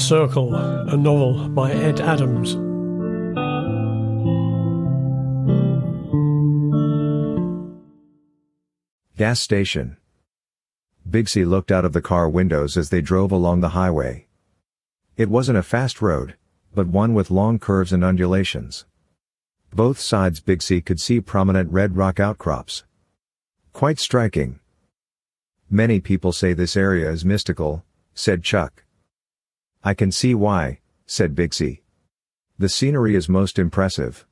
Circle, a novel by Ed Adams. Gas station. Bigsy looked out of the car windows as they drove along the highway. It wasn't a fast road, but one with long curves and undulations. Both sides Bigsy could see prominent red rock outcrops. Quite striking. Many people say this area is mystical, said Chuck. I can see why, said Bigsy. The scenery is most impressive.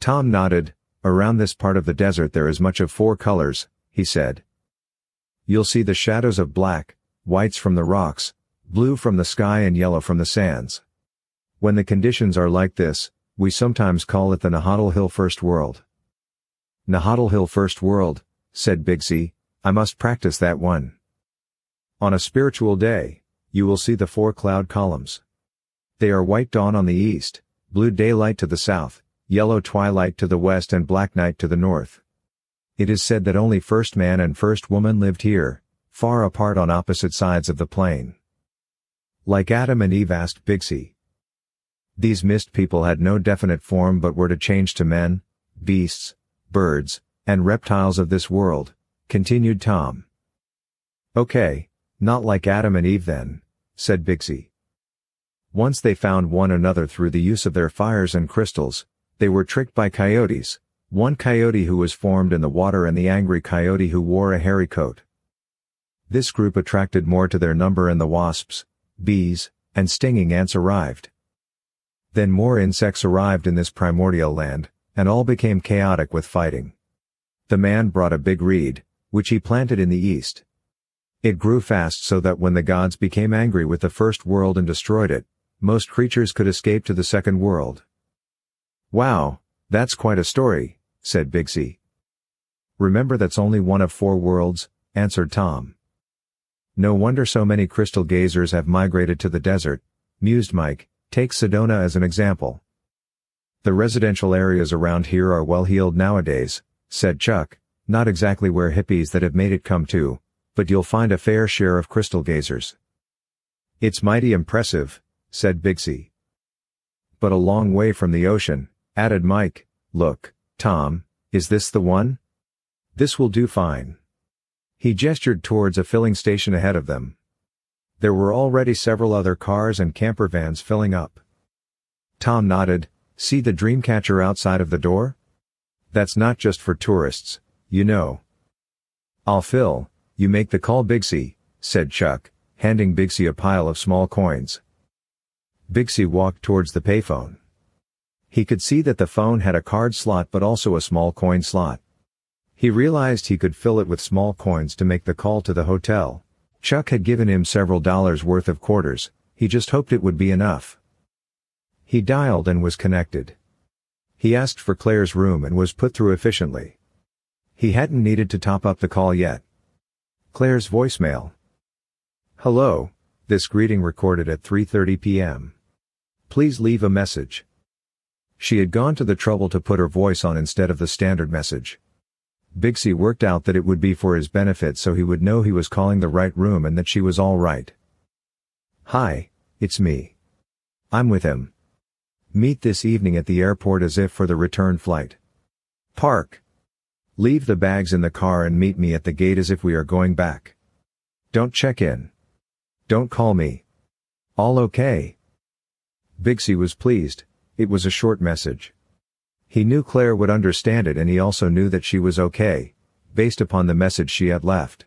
Tom nodded, around this part of the desert there is much of four colors, he said. You'll see the shadows of black, whites from the rocks, blue from the sky and yellow from the sands. When the conditions are like this, we sometimes call it the Nahatl Hill First World. Nahatl Hill First World, said Bigsy, I must practice that one. On a spiritual day, you will see the four cloud columns. They are white dawn on the east, blue daylight to the south, yellow twilight to the west and black night to the north. It is said that only first man and first woman lived here, far apart on opposite sides of the plain. Like Adam and Eve asked Bigsy. These mist people had no definite form but were to change to men, beasts, birds, and reptiles of this world, continued Tom. Okay, not like Adam and Eve then, said Bigsy. Once they found one another through the use of their fires and crystals, they were tricked by coyotes, one coyote who was formed in the water and the angry coyote who wore a hairy coat. This group attracted more to their number and the wasps, bees, and stinging ants arrived. Then more insects arrived in this primordial land, and all became chaotic with fighting. The man brought a big reed, which he planted in the east. It grew fast so that when the gods became angry with the first world and destroyed it, most creatures could escape to the second world. Wow, that's quite a story, said Bigsy. Remember that's only one of four worlds, answered Tom. No wonder so many crystal gazers have migrated to the desert, mused Mike, take Sedona as an example. The residential areas around here are well heeled nowadays, said Chuck, not exactly where hippies that have made it come to, but you'll find a fair share of crystal gazers. It's mighty impressive, said Bigsy. But a long way from the ocean, added Mike, look, Tom, is this the one? This will do fine. He gestured towards a filling station ahead of them. There were already several other cars and camper vans filling up. Tom nodded, see the Dreamcatcher outside of the door? That's not just for tourists, you know. I'll fill, you make the call Bigsy, said Chuck, handing Bigsy a pile of small coins. Bigsy walked towards the payphone. He could see that the phone had a card slot but also a small coin slot. He realized he could fill it with small coins to make the call to the hotel. Chuck had given him several dollars worth of quarters, he just hoped it would be enough. He dialed and was connected. He asked for Claire's room and was put through efficiently. He hadn't needed to top up the call yet. Claire's voicemail. Hello, this greeting recorded at 3.30 p.m. Please leave a message. She had gone to the trouble to put her voice on instead of the standard message. Bigsy worked out that it would be for his benefit so he would know he was calling the right room and that she was all right. Hi, it's me. I'm with him. Meet this evening at the airport as if for the return flight. Park. Leave the bags in the car and meet me at the gate as if we are going back. Don't check in. Don't call me. All okay. Bigsy was pleased, it was a short message. He knew Claire would understand it and he also knew that she was okay, based upon the message she had left.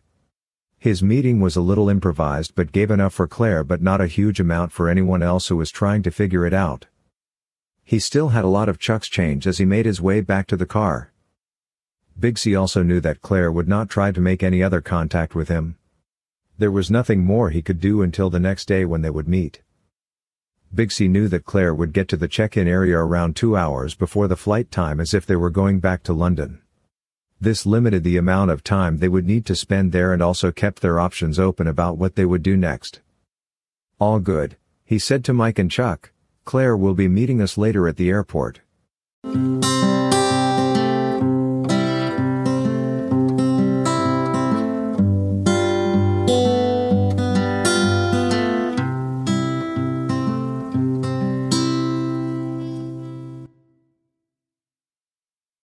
His meeting was a little improvised but gave enough for Claire but not a huge amount for anyone else who was trying to figure it out. He still had a lot of Chuck's change as he made his way back to the car. Bigsy also knew that Claire would not try to make any other contact with him. There was nothing more he could do until the next day when they would meet. Bigsy knew that Claire would get to the check-in area around two hours before the flight time as if they were going back to London. This limited the amount of time they would need to spend there and also kept their options open about what they would do next. All good, he said to Mike and Chuck, Claire will be meeting us later at the airport.